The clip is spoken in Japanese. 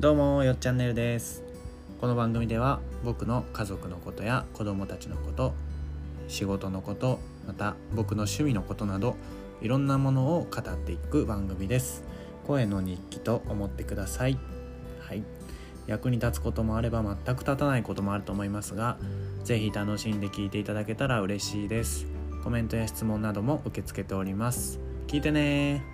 どうもよっチャンネルです。この番組では僕の家族のことや子供たちのこと仕事のことまた僕の趣味のことなどいろんなものを語っていく番組です。声の日記と思ってください。はい。役に立つこともあれば全く立たないこともあると思いますが是非楽しんで聞いていただけたら嬉しいです。コメントや質問なども受け付けております。聞いてね